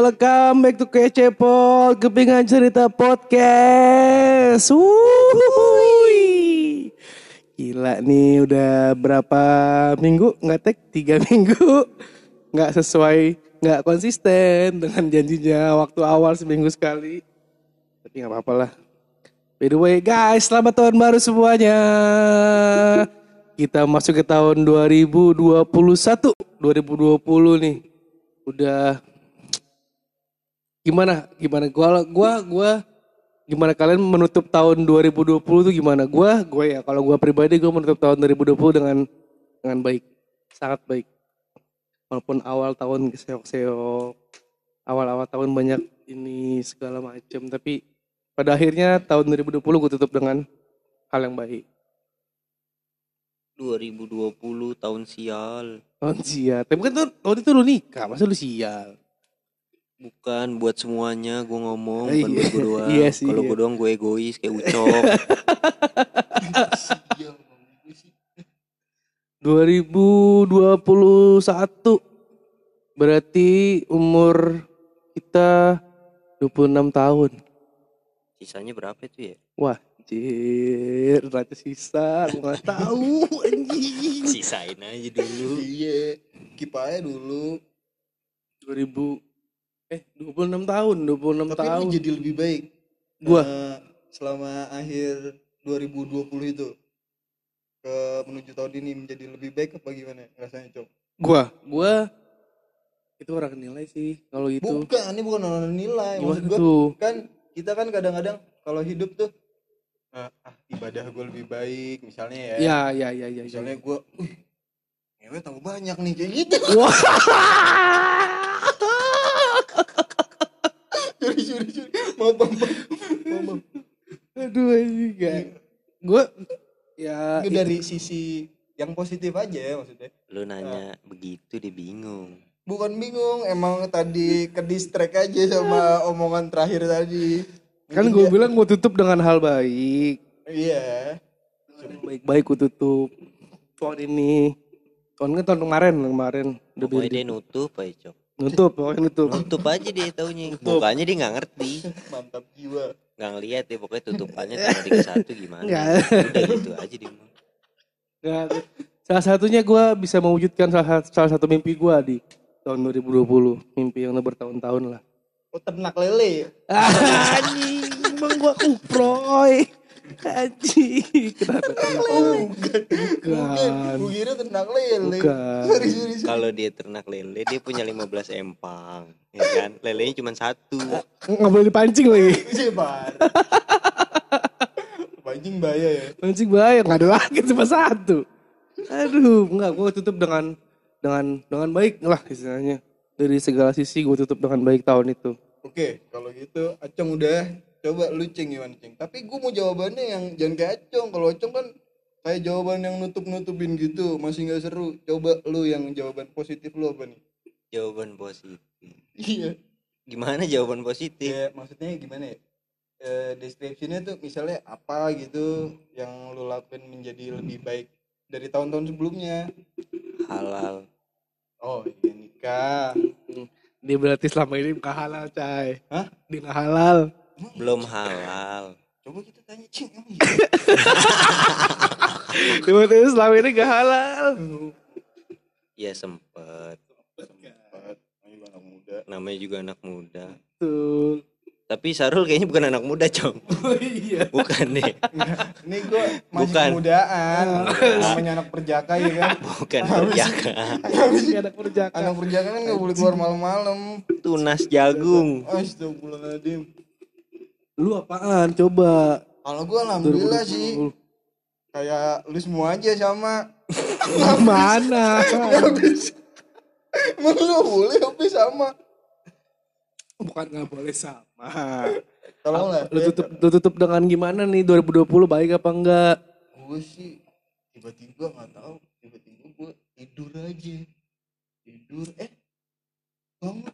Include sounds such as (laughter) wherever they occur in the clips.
Welcome back to Kecepot, Kepingan Cerita Podcast. Wuhui. Gila nih udah berapa minggu nggak tag? Tiga (laughs) minggu. Nggak sesuai, nggak konsisten dengan janjinya waktu awal seminggu sekali. Tapi nggak apa-apa lah. By the way guys, selamat tahun baru semuanya. Kita masuk ke tahun 2021. 2020 nih. Udah gimana? Gimana? Gua gua gua gimana kalian menutup tahun 2020 tuh gimana? Gua gue ya kalau gua pribadi gua menutup tahun 2020 dengan dengan baik. Sangat baik. Walaupun awal tahun keseok-seok awal-awal tahun banyak ini segala macam tapi pada akhirnya tahun 2020 gue tutup dengan hal yang baik. 2020 tahun sial. Oh sial. Tapi kan waktu itu lu nikah masa lu sial bukan buat semuanya gue ngomong Iya. bukan buat gue doang Iya sih, kalau iya. gue doang gue egois kayak ucok (laughs) 2021 berarti umur kita 26 tahun. sisanya berapa itu ya Wah, jir, raja sisa, gua nggak tahu (laughs) anjing. sisain aja dulu Iya, keep aja dulu. 2000 eh 26 tahun, 26 Tapi tahun. jadi lebih baik. Gua Eh, selama akhir 2020 itu ke menuju tahun ini menjadi lebih baik apa gimana rasanya, Cok? gua gua itu orang nilai sih kalau itu. Bukan, ini bukan orang nilai. Maksud gua tuh? kan kita kan kadang-kadang kalau hidup tuh ah, ah, ibadah gue lebih baik misalnya ya. Ya, ya, ya, ya. ya. Misalnya gue, uh, ngewe tambah banyak nih kayak gitu. (laughs) (laughs) Curi, curi. Maaf, maaf, maaf. Maaf. Aduh anjing gak. Gua ya Itu dari sisi yang positif aja ya maksudnya. lu nanya begitu dia bingung Bukan bingung, emang tadi ke distract aja sama omongan terakhir tadi. kan gue bilang gue tutup dengan hal baik. Iya. baik-baik ku tutup tahun ini tahun kan tahun kemarin kemarin udah dia nutup aja cok nutup pokoknya nutup. Nutup aja dia taunya. Mukanya dia nggak ngerti. Mantap jiwa. nggak ngeliat ya pokoknya tutupannya tanggal 31 gimana? Nggak. udah gitu aja dia. Nggak, salah satunya gue bisa mewujudkan salah, salah satu mimpi gue di tahun 2020 mimpi yang udah bertahun-tahun lah. Oh ternak lele. Ah, anjing emang gue kuproy anjing kenapa Oh, bukan. Bukan. bukan Gue kira ternak lele. Bukan. Kalau dia ternak lele dia punya 15 empang ya kan lelenya cuma satu nggak boleh dipancing lagi (laughs) Sebar. Pancing bahaya ya. Pancing bahaya nggak ada lagi cuma satu. Aduh, enggak gue tutup dengan dengan dengan baik lah istilahnya. Dari segala sisi gue tutup dengan baik tahun itu. Oke, kalau gitu Acong udah coba lu ceng gimana ceng. Tapi gue mau jawabannya yang jangan kayak Acong. Kalau Acong kan kayak jawaban yang nutup-nutupin gitu, masih nggak seru. Coba lu yang jawaban positif lu apa nih? jawaban positif Iya. gimana jawaban positif Ya, maksudnya gimana ya? Eh, deskripsinya tuh misalnya apa gitu yang lu lakuin menjadi lebih baik dari tahun-tahun sebelumnya. halal Oh, iya nikah. Dia berarti selama ini bukan halal, cai. Hah? Dia nggak halal. Belum halal Coba kita tanya ceng emang (laughs) iya? Dia berarti selama ini gak halal. ya sempet Sempat, ayo anak muda. namanya juga anak muda Betul. tapi Sarul kayaknya bukan anak muda cong Oh iya. bukan deh Ini gue masih Bukan. kemudaan. Namanya anak perjaka ya kan. bukan perjaka Ini anak perjaka. Anak perjaka kan gak boleh keluar malam-malam. tunas jagung Astagfirullahaladzim. Lu apaan? Coba. Kalau gue alhamdulillah sih 2020. kayak lu semua aja sama. (laughs) Mana? (laughs) Emang lu boleh tapi sama. Bukan nggak boleh sama. Tolong lah. Lu tutup, lu tutup dengan gimana nih 2020 baik apa enggak? Gue sih tiba-tiba nggak tahu. Tiba-tiba gue tidur aja. Tidur eh bangun.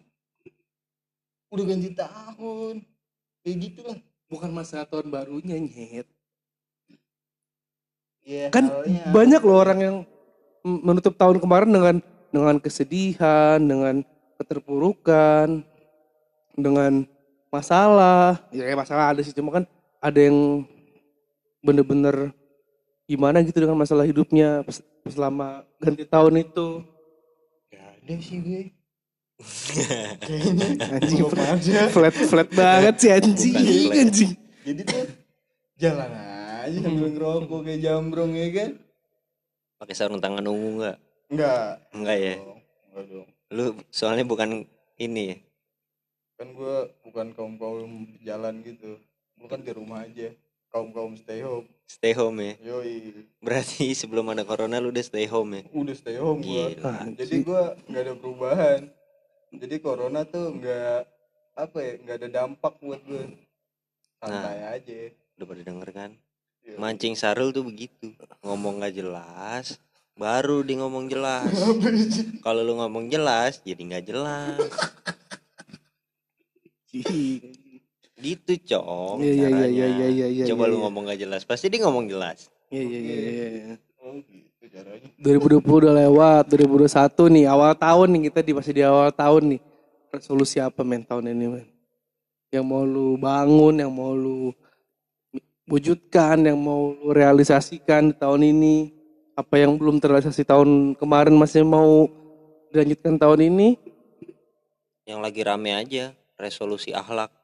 Udah ganti tahun. Kayak gitu lah. Bukan masa tahun barunya nyet. Iya, Kan halnya. banyak loh orang yang menutup tahun kemarin dengan dengan kesedihan, dengan keterpurukan, dengan masalah. Ya masalah ada sih, cuma kan ada yang bener-bener gimana gitu dengan masalah hidupnya selama ganti tahun itu. Gak ada sih gue. (laughs) Anjing Anjing aja. flat flat banget sih anjing. Flat. anjing. Jadi tuh jalan aja sambil ngerokok kayak jambrong ya kan? Pakai sarung tangan ungu nggak? Enggak. Enggak ya. Enggak dong. Lu soalnya bukan ini ya. Kan gue bukan kaum kaum jalan gitu. Gue kan di rumah aja. Kaum kaum stay home. Stay home ya. Yoi. Berarti (laughs) sebelum ada corona lu udah stay home ya. Udah stay home gue. Gila. Jadi gue nggak ada perubahan. Jadi corona tuh nggak apa ya nggak ada dampak buat gue. Santai aja. Udah pada denger kan? Iya. Mancing Sarul tuh begitu. Ngomong nggak jelas, baru dia ngomong jelas. (laughs) Kalau lu ngomong jelas, jadi nggak jelas. Gitu, Cong. Iya, iya, iya, caranya. iya, iya, iya, iya, Coba iya, lu iya. ngomong nggak jelas, pasti dia ngomong jelas. Iya iya iya iya. Oh gitu caranya. 2020 udah lewat, 2021 nih awal tahun nih kita di masih di awal tahun nih. Resolusi apa men tahun ini men? Yang mau lu bangun, yang mau lu wujudkan, yang mau lu realisasikan di tahun ini. Apa yang belum terrealisasi tahun kemarin masih mau dilanjutkan tahun ini? Yang lagi rame aja, resolusi akhlak.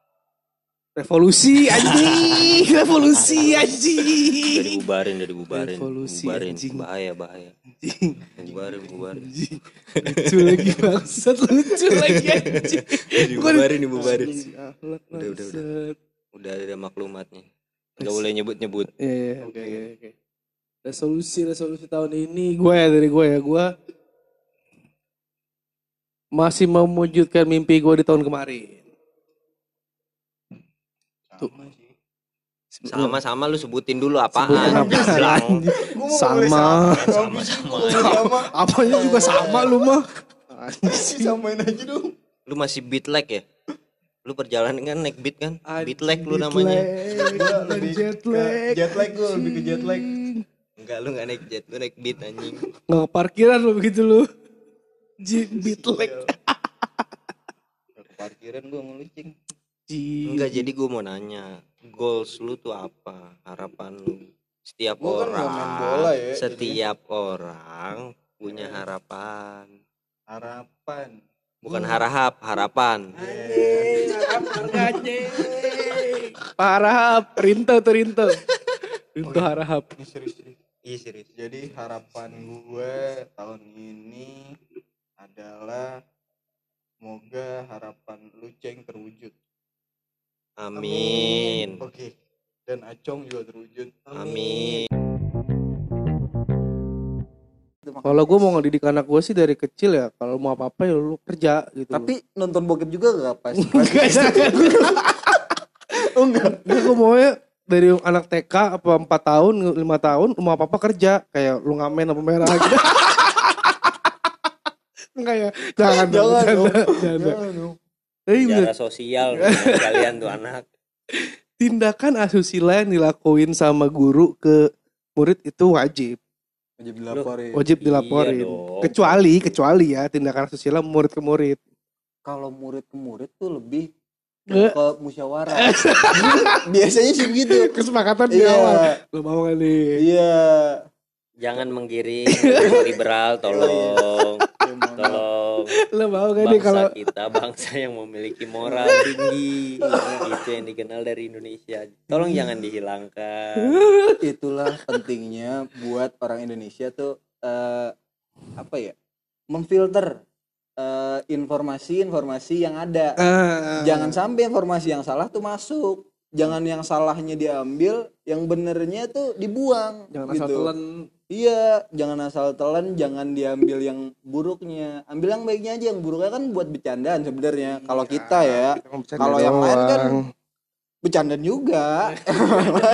Revolusi anjing, (laughs) revolusi Udah anjing. dibubarin, udah dibubarin. Revolusi, bubarin. anjing. Bahaya, bahaya. Anjing. Bubarin, bubarin. Anjing. Lucu lagi bangsat, lucu lagi anjing. dibubarin, dibubarin. Revolusi akhlak, Udah, udah, udah. Udah ada maklumatnya. Gak boleh nyebut-nyebut. Iya, iya, oke, oke, oke. Resolusi, resolusi tahun ini gue ya dari gue ya, gue masih mewujudkan mimpi gue di tahun kemarin. Sama sih. Sama-sama lu sebutin dulu apaan. Sebutin apa? (laughs) Gua Sama. Sama-sama. sama. Apanya juga sama lu mah. Samain aja dong. Lu masih beat lag ya? Lu perjalanan kan naik beat kan? Beat lag lu namanya. Gua lebih jet lag. jet lag gue lebih ke jet lag. Enggak, lu gak naik jet, lu naik beat anjing. Nggak parkiran lu begitu lu. Beat lag. Gak ke parkiran gue ngelucing. Enggak, jadi gue mau nanya. Goals lu tuh apa? Harapan lu? Setiap Gua kan orang, main bola ya, setiap orang punya harapan. Harapan. Bukan harap, harapan. Harap Rinto tuh Rinto. Rinto harap. Ini serius. Iya serius. Jadi harapan gue tahun ini adalah semoga harapan Luceng terwujud. Amin. Oke. Dan Acong juga terwujud. Amin. Kalau gue mau ngedidik anak gue sih dari kecil ya, kalau mau apa-apa ya lu kerja gitu. Tapi nonton bokep juga gak pas. (laughs) enggak jangan. enggak. Gue maunya dari anak TK apa 4 tahun, 5 tahun, lu mau apa-apa kerja. Kayak lu ngamen apa merah gitu. (laughs) Enggak ya, jangan Jangan jangan, dong. jangan. Jangan dong. Bener, Secara sosial kalian tuh anak. (laughs) tindakan asusila yang dilakuin sama guru ke murid itu wajib. Wajib dilaporin. Wajib Iya dilaporin. dong. kecuali, kecuali ya tindakan asusila murid ke murid. Kalau murid ke murid tuh lebih Eh. ke musyawarah. (laughs) Biasanya sih begitu. Kesepakatan di Iya. awal. Lu mau gak nih? Iya. Jangan menggiring (laughs) liberal tolong. Emang. Tolong. Lu mau gak nih Bangsa kalau kita bangsa yang memiliki moral tinggi. Itu yang dikenal dari Indonesia. Tolong jangan dihilangkan. Itulah pentingnya buat orang Indonesia tuh eh, apa ya? Memfilter eh, informasi-informasi yang ada. Ah. Jangan sampai informasi yang salah tuh masuk. Jangan yang salahnya diambil, yang benernya tuh dibuang. jangan gitu. asal telan. Iya, jangan asal telan, jangan diambil yang buruknya. Ambil yang baiknya aja, yang buruknya kan buat bercandaan sebenarnya. Kalau kita ya, Kita mau bercanda kalau yang lain kan bercandaan juga.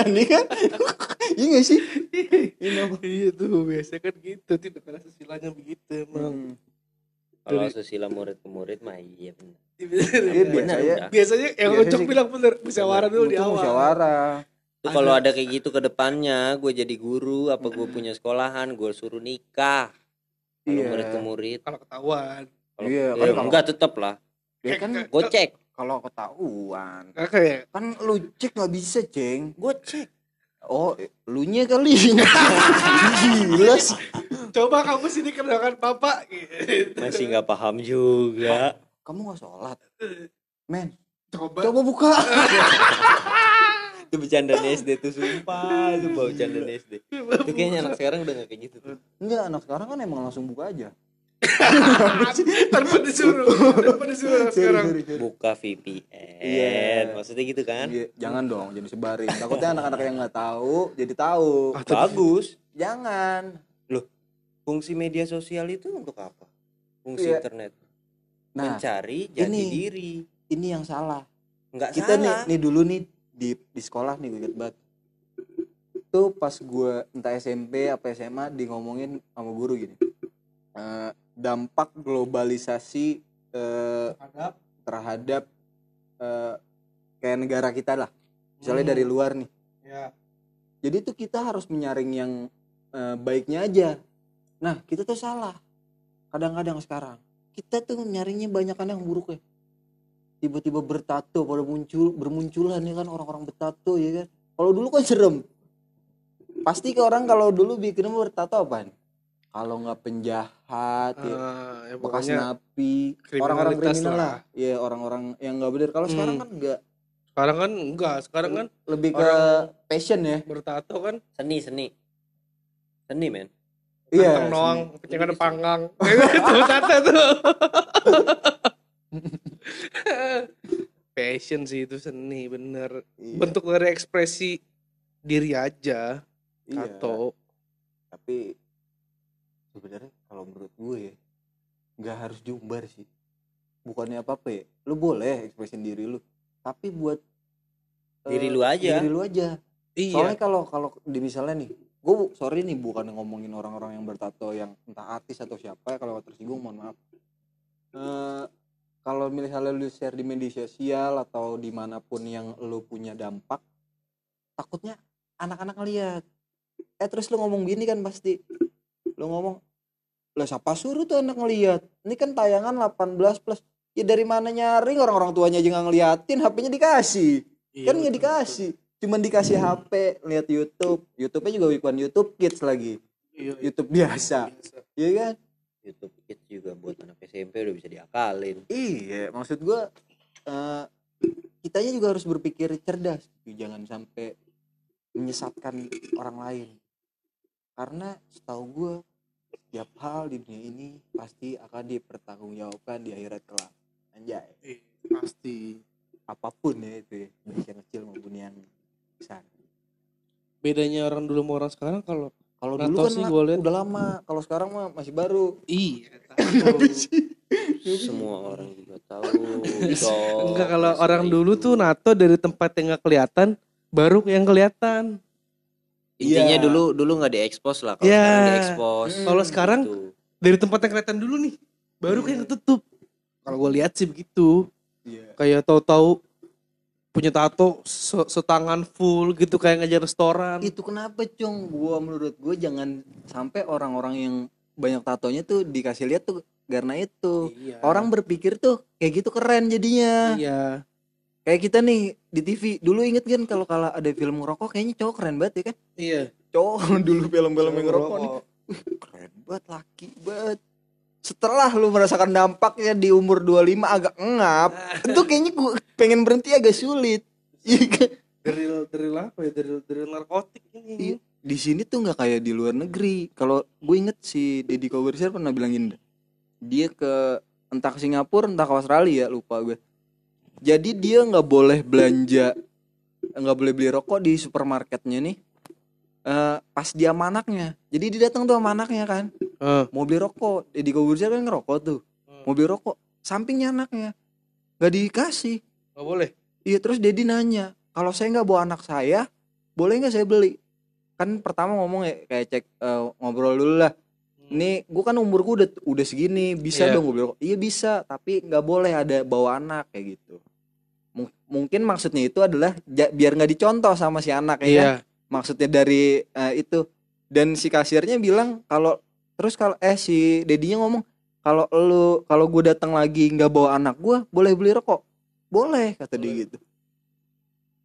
Ini kan, iya gak sih? iya tuh biasa kan gitu tindakan asusilanya begitu emang. Hmm. Kalau susila murid ke murid mah iya benar. Iya, Benar biasanya, udah. Biasanya yang Biasanya Ucok bilang bener musyawarah dulu di Itu awal. musyawarah. Itu kalau ada kayak gitu ke depannya, gue jadi guru apa gue punya sekolahan, gue suruh nikah. Kalau Iya. murid ke murid. Kalau ketahuan. Kalau Iya, ya, kalau- enggak tetap lah. Ya kan Gocek. kalau ketahuan ya? kan lu cek nggak bisa ceng Gocek. oh lu nya kali gila sih Coba kamu sini kenalkan bapak. Gitu. Masih nggak paham juga. kamu nggak sholat men Coba. coba buka (laughs) Itu bercandaan SD tuh sumpah, itu bau bercandaan SD. Itu kayaknya anak sekarang udah gak kayak gitu tuh. enggak anak sekarang kan emang langsung buka aja (laughs) tanpa disuruh. Tanpa disuruh sekarang. Buka VPN. Iya. Maksudnya gitu kan? Iya, jangan dong jadi sebarin takutnya anak-anak yang nggak tahu jadi tahu Ah, tapi- Bagus. jangan Fungsi media sosial itu untuk apa? Fungsi Iya. internet. nah Mencari jati ini- diri. ini yang salah Enggak kita nih salah. nih dulu nih di di sekolah nih gue inget banget. Tuh pas gue entah SMP apa SMA di ngomongin sama guru gini. Eh, dampak globalisasi eh, terhadap? eh, kayak negara kita lah. Misalnya Hmm. dari luar nih. Ya. jadi tuh kita harus menyaring yang eh, baiknya aja. Nah kita tuh salah. Kadang-kadang sekarang kita tuh nyaringnya banyak yang buruk ya tiba-tiba bertato pada muncul bermunculan ya kan orang-orang bertato ya kan kalau dulu kan serem pasti ke orang kalau dulu bikin bertato apaan kalau nggak penjahat ya, Ah, ya bekas napi orang-orang kriminalitas kriminal lah. lah ya orang-orang yang nggak benar kalau sekarang Hmm. kan enggak sekarang kan enggak, sekarang kan lebih ke passion ya bertato kan Seni, seni. Seni, men. Iya, seni. noang, pencegahan panggang. (laughs) Itu bertato tuh. (laughs) (laughs) Passion sih itu seni bener. Iya, Bentuk dari ekspresi diri aja. iya. Tato. tapi sebenarnya kalau menurut gue ya nggak harus diumbar sih bukannya apa apa ya lu boleh ekspresin diri lu tapi buat eh, Diri lu aja. diri lu aja Iya. soalnya kalau kalau di misalnya nih gue sorry nih bukan ngomongin orang-orang yang bertato yang entah artis atau siapa ya kalau tersinggung mohon maaf Eh, kalau misalnya lu share di media sosial atau di mana pun yang lu punya dampak takutnya anak-anak ngeliat. Eh terus lu ngomong gini kan pasti. Lu ngomong lah siapa suruh tuh anak ngeliat? Ini kan tayangan 18 plus. Ya dari mana nyaring orang-orang tuanya aja nggak ngeliatin HP-nya dikasih. Iya, kan nggak betul, dikasih. cuman dikasih HP lihat YouTube. YouTube-nya juga bukan YouTube Kids lagi. Iya, iya. YouTube biasa. Iya kan YouTube Kids juga buat anak SMP udah bisa diakalin. iya maksud gua eh kitanya juga harus berpikir cerdas jangan sampai menyesatkan orang lain karena setahu gua setiap hal di dunia ini pasti akan dipertanggungjawabkan di akhirat kelak anjay Iya, Pasti. apa pun ya itu ya baik yang kecil maupun yang besar Bedanya orang dulu sama orang sekarang kalau kalau dulu kan sih gua liat- udah lama kalau sekarang mah masih baru iya. Semua orang juga tahu. (laughs) Enggak kalau orang dulu tuh nato dari tempat yang nggak kelihatan baru yang kelihatan. intinya Iya. dulu dulu nggak diekspos lah kalau Iya. sekarang diekspos. Kalau sekarang Gitu. dari tempat yang kelihatan dulu nih baru kayak ketutup. Kalau gue lihat sih begitu. iya Kayak tahu-tahu punya tato se- setangan full gitu kayak ngajar restoran. itu kenapa cung gua menurut gua jangan sampai orang-orang yang banyak tatonya tuh dikasih lihat tuh karena itu Iya. orang berpikir tuh kayak gitu keren jadinya Iya. kayak kita nih di TV dulu inget kan kalau kalau ada film ngerokok kayaknya cowok keren banget ya kan Iya. cowok (laughs) dulu film-film yang ngerokok nih "Wih, keren banget laki banget setelah lu merasakan dampaknya di umur 25 agak ngap (laughs) itu kayaknya gua pengen berhenti agak sulit Iya kan? Drill drill apa ya? Drill drill narkotik ini. Iya. di sini tuh nggak kayak di luar negeri kalau gue inget si Deddy Kobusier pernah bilangin dia ke entah ke Singapura entah ke Australia lupa gue jadi dia nggak boleh belanja nggak boleh beli rokok di supermarketnya nih eh, pas dia sama anaknya. Jadi dia datang tuh sama anaknya kan. Eh. mau beli rokok. Deddy Kobusier kan ngerokok tuh? Mau beli rokok. Sampingnya anaknya. Nggak dikasih. Gak boleh. Iya terus Dedi nanya kalau saya nggak bawa anak saya boleh nggak saya beli? Kan pertama ngomong ya kayak cek eh, ngobrol dulu lah. Ini gue kan umur gue udah udah segini bisa Iya. dong gue bilang iya bisa tapi nggak boleh ada bawa anak kayak gitu. Mung- mungkin maksudnya itu adalah biar nggak dicontoh sama si anak ya kan? Iya. Maksudnya dari eh, itu. Dan si kasirnya bilang kalau terus kalau eh si dedinya ngomong kalau lu kalau gue datang lagi nggak bawa anak gue boleh beli rokok. Boleh kata dia gitu.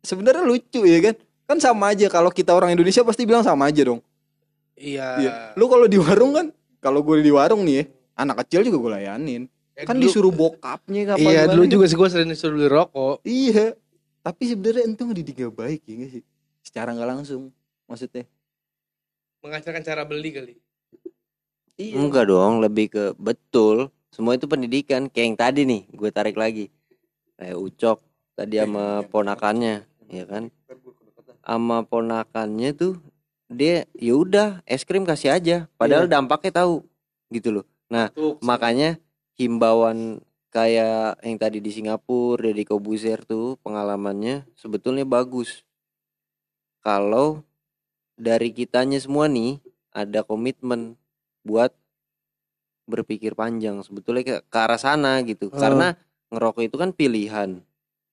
Sebenarnya lucu ya kan? Kan sama aja kalau kita orang Indonesia pasti bilang sama aja dong. Iya. Iya. lu kalau di warung kan kalau gue di warung nih ya, anak kecil juga gue layanin. Eh, kan dulu- disuruh bokapnya apa Iya, dulu juga sih gue sering disuruh beli rokok. iya. Tapi sebenarnya itu ngedidik gak baik ya gak sih secara nggak langsung maksudnya Mengajarkan cara beli kali. iya Enggak dong, lebih ke betul. Semua itu pendidikan. Kayak yang tadi nih, gue tarik lagi. Kayak Ucok tadi sama ponakannya, ya kan? Sama ponakannya tuh dia ya udah es krim kasih aja. Padahal dampaknya tahu gitu loh. Tuh, Makanya himbauan kayak yang tadi di Singapura, Deddy Kobuzer tuh pengalamannya sebetulnya bagus. Kalau dari kitanya semua nih ada komitmen buat berpikir panjang sebetulnya ke, ke arah sana gitu. Hmm. Karena ngerokok itu kan pilihan.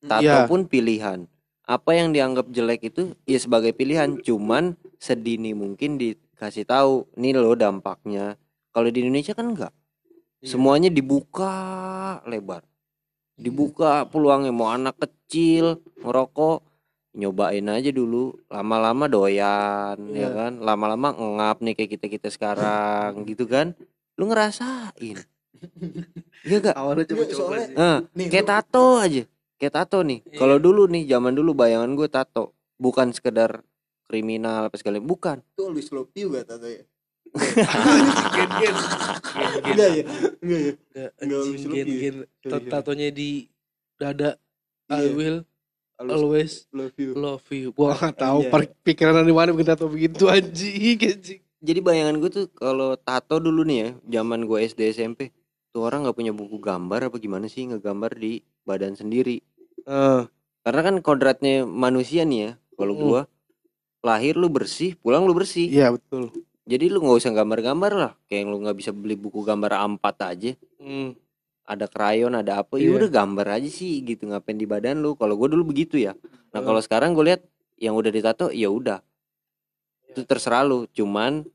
Tato Iya. pun pilihan. Apa yang dianggap jelek itu ya sebagai pilihan, cuman sedini mungkin dikasih tahu nih loh dampaknya. Kalau di Indonesia kan enggak. Iya. Semuanya dibuka lebar. Dibuka peluangnya mau anak kecil ngerokok nyobain aja dulu lama-lama doyan ya Iya. kan lama-lama ngap nih kayak kita kita sekarang gitu kan lu ngerasain (laughs) iya gak Awalnya Nggak, coba-coba soalnya- sih. Nah, Nih, kayak lu- tato aja. Kayak tato nih. Iya. Kalau dulu nih, zaman dulu bayangan gue tato bukan sekedar kriminal apa segala bukan. itu always love you gak tato ya Gen gen. enggak ya enggak ya Enggak, Nggak anjing, habis gen lebih. gen. Tatonya di dada. I Iya. will always always love you love you. Gua nggak tahu Iya. pikiran dari mana bikin tato begitu anjing, anjing. Jadi bayangan gue tuh kalau tato dulu nih ya, zaman gue SD SMP, tuh orang nggak punya buku gambar apa gimana sih ngegambar di badan sendiri. Eh, Karena kan kodratnya manusia nih ya. Kalau Mm. gua lahir lu bersih, pulang lu bersih. iya betul. Jadi lu nggak usah gambar-gambar lah. Kayak lu nggak bisa beli buku gambar A4 aja. Hmm. Ada krayon ada apa Iya. ya udah gambar aja sih gitu ngapain di badan lu. Kalau gue dulu begitu ya. Nah kalau sekarang gue lihat yang udah ditato ya udah. Iya. itu terserah lu. Cuman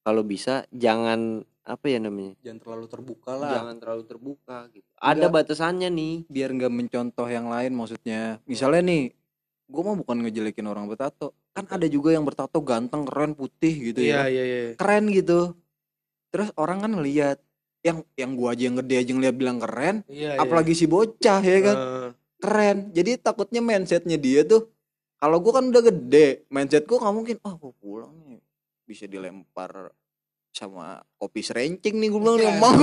kalau bisa jangan apa ya namanya? Jangan terlalu terbuka lah. Jangan terlalu terbuka gitu. Ada Enggak. batasannya nih. Biar nggak mencontoh yang lain maksudnya. Misalnya nih gue mah bukan ngejelekin orang bertato. Kan ada juga yang bertato ganteng keren putih gitu Iya ya iya iya. keren gitu. Terus orang kan ngeliat yang yang gua aja yang gede aja ngeliat bilang keren Iya. iya. apalagi si bocah ya kan? Eh, keren. Jadi takutnya mindsetnya dia tuh kalau gua kan udah gede mindset gua nggak mungkin oh gua pulang nih. Bisa dilempar sama kopi serencing nih gua bilang iya, nggak mau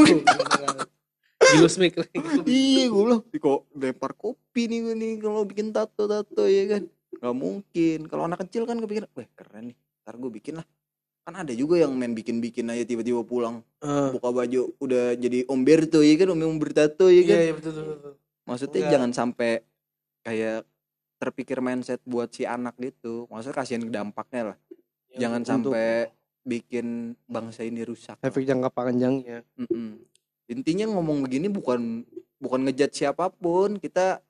Gilus mic. (laughs) iya gue bilang "Ih, kok lempar kopi nih gue nih kalau bikin tato tato ya kan? Nggak mungkin. Kalau anak kecil kan kepikiran wah keren nih ntar gue bikin lah kan ada juga yang main bikin bikin aja tiba-tiba pulang Eh, buka baju udah jadi om Berto ya kan om bertato ya Iya kan iya betul betul. betul. maksudnya Enggak. jangan sampai kayak terpikir mindset buat si anak gitu maksudnya kasihan dampaknya lah Yang jangan untuk sampai bikin bangsa ini rusak efek jangka panjangnya. Mm-mm. Intinya ngomong begini bukan bukan ngejat siapa pun, kita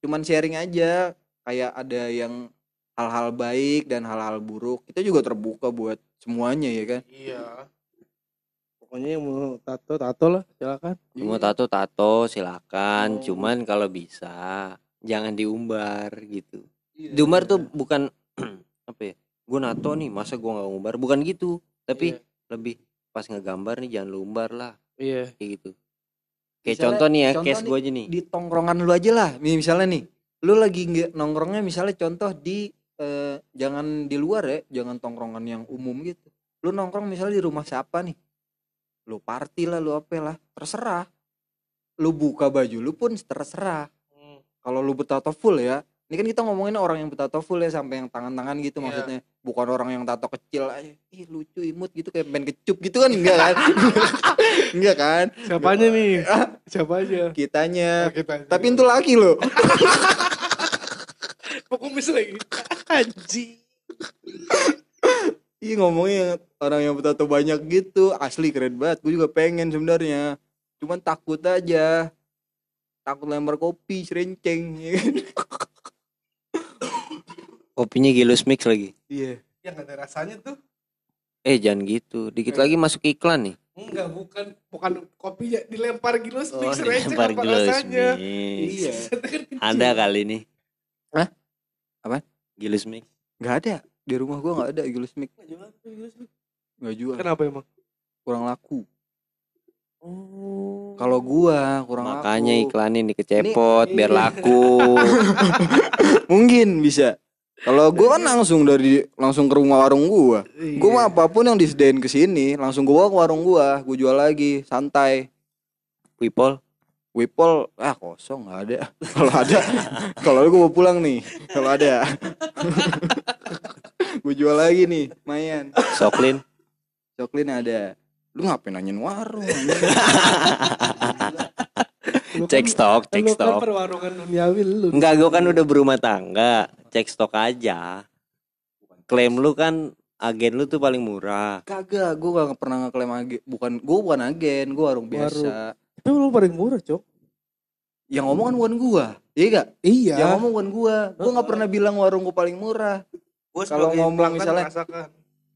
cuman sharing aja kayak ada yang hal-hal baik dan hal-hal buruk. Kita juga terbuka buat semuanya ya kan. Iya. Pokoknya yang mau tato tato lah silakan. mau tato tato silakan Oh. cuman kalau bisa jangan diumbar gitu Iya. diumbar tuh bukan (clears throat) apa ya gue nato nih masa gue nggak ngumbar bukan gitu tapi lebih pas ngegambar nih jangan lu umbar lah Iya. kayak gitu kayak Misalnya- contoh nih ya contoh case nih, gue aja nih Di tongkrongan lu aja lah. Misalnya nih, lu lagi nggak nongkrongnya misalnya contoh di eh, jangan di luar ya, jangan tongkrongan yang umum gitu. Lu nongkrong misalnya di rumah siapa nih? Lu party lah, lu apa lah, terserah. Lu buka baju lu pun terserah. Hmm. kalau lu bertato full ya ini kan kita ngomongin orang yang bertato full ya sampai yang tangan-tangan gitu Iya. maksudnya bukan orang yang tato kecil aja ih lucu imut gitu kayak main kecup gitu kan enggak kan (laughs) enggak kan Siapanya nih? Siapa aja? kitanya kita. tapi itu laki lo (laughs) kumis lagi. Anjing. Iya ngomongnya orang yang bertato banyak gitu asli keren banget gue juga pengen sebenarnya cuman takut aja takut lempar kopi serenceng ya kan? kopinya gilus mix lagi iya Yang ada rasanya tuh. eh jangan gitu dikit Eh. lagi masuk iklan nih Enggak, bukan bukan kopinya dilempar gilus Oh, mix receh dilempar apa gilus rasanya. mix. Iya. Ada kali nih. Apaan? Gilus mix. Nggak ada. Di rumah gua nggak ada Gilus Mix. Nggak jual. Kenapa emang? Kurang laku. Oh. Kalau gua kurang Makanya laku. iklanin dikecepot Ini- biar iya. laku. (laughs) Mungkin bisa. Kalau gua kan langsung dari langsung ke rumah warung gua. Iya. Gua mah apa pun yang disediain ke sini, langsung gua bawa ke warung gua, gua jual lagi, santai. Wipol. Wipol ah kosong nggak ada. (laughs) Kalau ada, kalau gua mau pulang nih. Kalau ada, (laughs) gua jual lagi nih, mayan. Soklin. Coklin ada. Lu ngapain nanyain warung? (laughs) Cek stok, cek lu kan stok. perwarungan duniawi lu. Enggak, gue kan udah berumah tangga. Cek stok aja. Klaim lu kan agen lu tuh paling murah. Kagak, gua gak pernah ngeklaim agen. Bukan, gua bukan agen, gua warung biasa. Tapi lu paling murah, Cok. Yang ngomong kan bukan gua. Iya gak? Iya. Yang ngomong bukan gua. Gua nggak pernah bilang warung gua paling murah. Gua kalau ngomong misalnya- merasakan.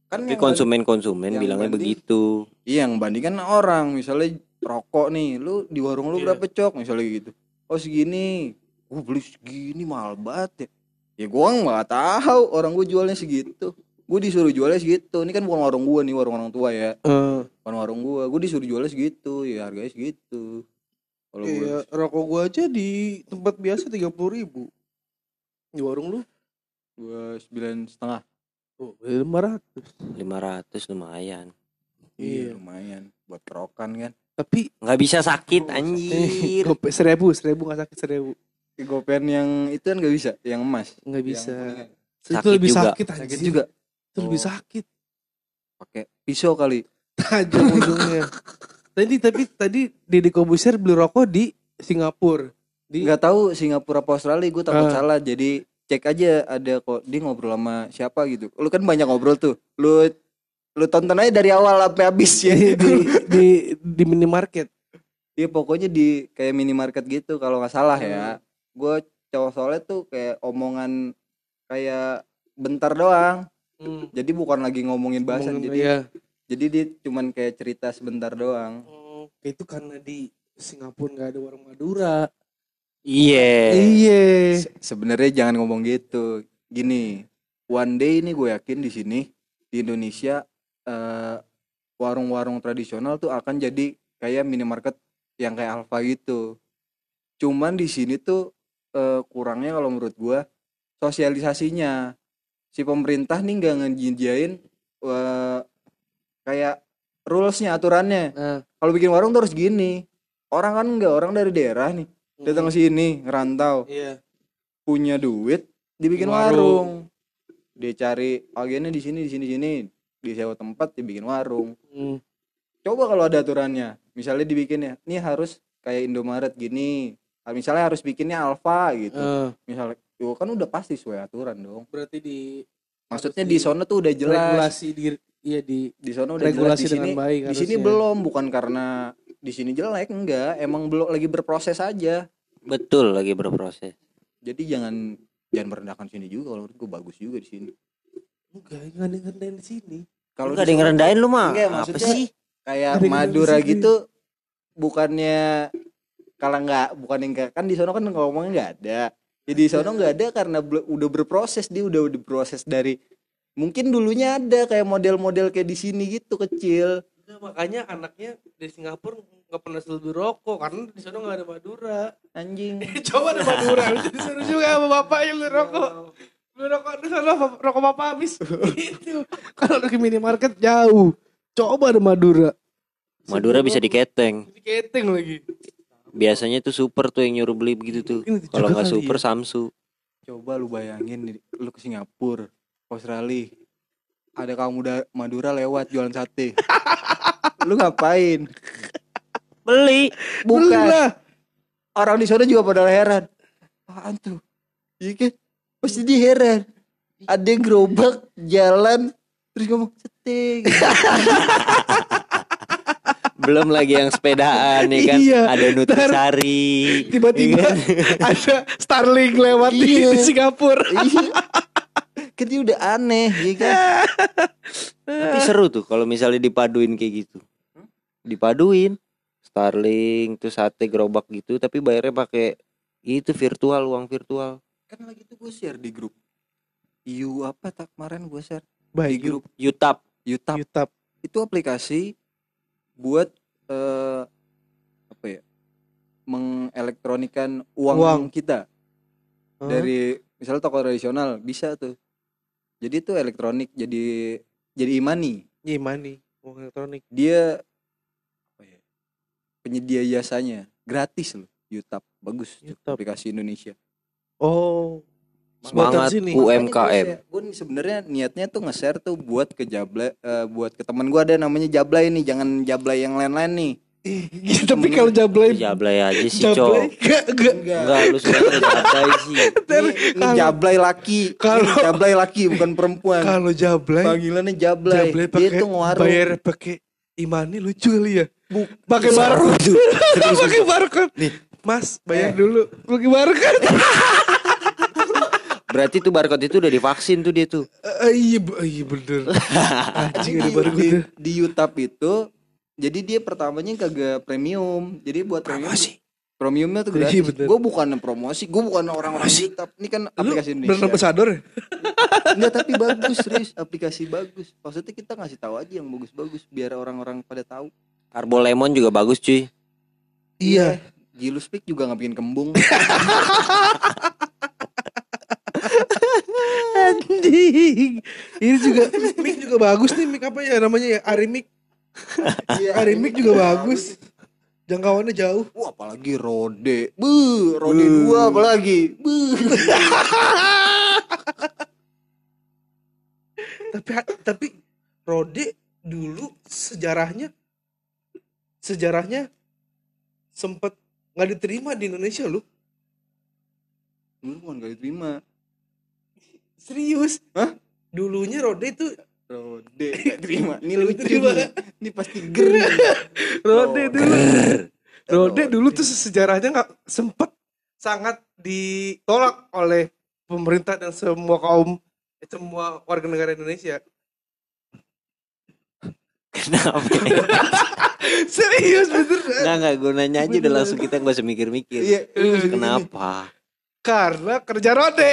Kan Tapi konsumen-konsumen bilangnya banding- begitu. Iya, yang bandingkan orang, misalnya rokok nih, lu di warung lu Iya. berapa cok misalnya gitu. Oh segini. Gua beli segini mahal banget ya. Ya gua nggak tahu orang gua jualnya segitu. Gua disuruh jualnya segitu. Ini kan bukan warung gua nih, warung orang tua ya. Eh, Bukan warung gua. Gua disuruh jualnya segitu, ya harganya segitu. Kalau gua iya, rokok gua aja di tempat biasa tiga puluh ribu. Di warung lu? gua sembilan setengah. Oh, lima ratus. 500 lumayan. Iya, Iya. lumayan buat kerokan kan. Tapi Nggak bisa sakit Oh, anjir. gope seribu, seribu nggak sakit seribu. Gopen yang itu kan gak bisa, yang emas. Nggak Yang bisa. itu Sakit lebih juga. sakit Sakit anjir. juga. Itu lebih Oh. sakit. Pakai pisau kali. Tajam (laughs) ujungnya. Tadi tapi tadi Deddy Kobuser beli rokok di Singapura. Di nggak tahu Singapura apa Australia gue takut Ah. salah jadi cek aja ada kok dia ngobrol sama siapa gitu lu kan banyak ngobrol tuh lu lu tonton aja dari awal sampai habis ya di, di, (laughs) di, di minimarket. dia pokoknya di kayak minimarket gitu kalau nggak salah ya gue cowok soalnya tuh kayak omongan kayak bentar doang Hmm. jadi bukan lagi ngomongin bahasan Ngomongin- jadi iya. jadi dia cuman kayak cerita sebentar doang Oh, itu karena di Singapura nggak ada warung Madura. Iya. Iya. Se- sebenarnya jangan ngomong gitu gini one day ini gue yakin di sini di Indonesia eh, warung-warung tradisional tuh akan jadi kayak minimarket yang kayak Alfa gitu cuman di sini tuh eh, kurangnya kalau menurut gue sosialisasinya si pemerintah nih nggak ngejinjain eh, kayak rulesnya aturannya Nah, kalau bikin warung terus gini orang kan nggak orang dari daerah nih datang ke sini ngerantau Iya. punya duit dibikin Warung. warung. Dia cari agennya di sini di sini di sini disewa tempat dibikin warung. Hmm. Coba kalau ada aturannya, misalnya dibikinnya, nih harus kayak Indomaret gini. Misalnya harus bikinnya Alfa gitu. Eh, Misalnya, yo kan udah pasti sesuai aturan dong. berarti di Maksudnya di di- sono tuh udah jelas. regulasi di iya di Di sono udah jelas regulasi di sini. dengan baik Di sini belum, bukan karena di sini jelek enggak, emang belum lagi berproses aja. Betul lagi berproses. Jadi jangan jangan merendahkan sini juga kalau menurut gue bagus juga di sini. Enggak, enggak ngerendahin di sini. Kalau Enggak ngerendahin lu mah. Enggak, Apa maksudnya- sih? kayak Madura gitu bukannya kalau nggak bukan yang nggak- kan di sono kan ngomongnya nggak ada jadi di sono nggak ada karena udah berproses dia udah udah proses dari mungkin dulunya ada kayak model-model kayak di sini gitu kecil Enggak, makanya anaknya di Singapura nggak pernah selalu rokok karena di sana nggak ada Madura. anjing (laughs) Coba ada Madura, (laughs) disuruh juga sama bapaknya beli rokok. Beli rokok di sana rokok bapak habis. (laughs) gitu. Kalau ke minimarket jauh. Coba ada Madura. Madura bisa diketeng. Di keteng lagi. Biasanya tuh super tuh yang nyuruh beli begitu tuh. Kalau nggak super ya. Samsu. coba lu bayangin lu ke Singapura Australia ada kamu muda Madura lewat jualan sate (laughs) lu ngapain Beli. bukan orang di sana juga pada heran apaan tuh iya kan pasti dia heran ada yang gerobak jalan terus ngomong sate gitu. (laughs) Belum lagi yang sepedaan nih kan. Iya. Ada Nutrisari. Tiba-tiba Iya kan? ada Starlink lewat di, Iya. di Singapura. iya kan dia udah aneh ya kan Tapi seru tuh kalau misalnya dipaduin kayak gitu. dipaduin Starling terus sate gerobak gitu tapi bayarnya pakai itu virtual uang virtual kan lagi tuh gue share di grup You apa tak kemarin gue share di Baik, grup Utap YouTube YouTube. itu aplikasi buat eh, apa ya mengelektronikan uang, Uang. kita. Dari misalnya toko tradisional bisa tuh. Jadi itu elektronik jadi jadi e-money. Iya, money, uang elektronik. dia apa ya, penyedia jasanya. Gratis loh YouTube bagus YouTube. aplikasi Indonesia. Oh, Semangat sini. UMKM. gue sebenarnya niatnya tuh nge-share tuh buat ke Jablay eh, buat ke teman gue ada namanya Jablay nih jangan Jablay yang lain-lain nih. Iya, tapi kalau jablay jablay aja sih jablay cok. enggak enggak. Enggak. Lu suka jablay sih. (laughs) Ini, ini Jablay laki. Kalau- Jablay laki bukan perempuan. kalau jablay panggilannya Jablay, jablay dia pakai tuh ngewarung. bayar pakai imani lucu kali ya? Pakai barcode. (laughs) pakai barcode. Nih. mas bayar Eh. dulu. Pakai barcode (laughs) berarti tuh barcode itu udah divaksin tuh dia tuh. Eh, iya be- iya bener. (laughs) Anjing ada di, barcode di, tuh. di YouTube itu jadi dia pertamanya kagak premium. Jadi buat premium Promosi. premiumnya tuh Iya, gratis. bener. gue bukan promosi gue bukan orang-orang YouTube ini kan lu aplikasi brand Indonesia. ambassador ya? (laughs) Enggak tapi bagus serius aplikasi bagus. Maksudnya kita ngasih tahu aja yang bagus-bagus biar orang-orang pada tahu. Karbo Lemon juga bagus cuy. Iya. Gilu Speak juga nggak bikin kembung (laughs) (laughs) anjing. Ini juga mic juga bagus nih mic apa ya namanya ya? Arimic Iya. Arimic juga bagus. Jangkauannya jauh. Wah apalagi Rode. Bu Rode dua apalagi. Bu (laughs) tapi tapi Rode dulu sejarahnya sejarahnya sempet nggak diterima di Indonesia lu. Dulu bukan gak diterima serius? Hah? dulunya Rode itu Rode (laughs) gak terima. Ini Nggak lucu diterima. nih. Ini pasti ger. (laughs) Rode Oh, dulu (laughs) Rode Rode. dulu tuh sejarahnya nggak sempet sangat ditolak oleh pemerintah dan semua kaum eh, semua warga negara Indonesia. Kenapa? Serius bener Enggak enggak gue nanya aja udah langsung kita gak usah mikir-mikir. Iya. Kenapa? Karena kerja Rode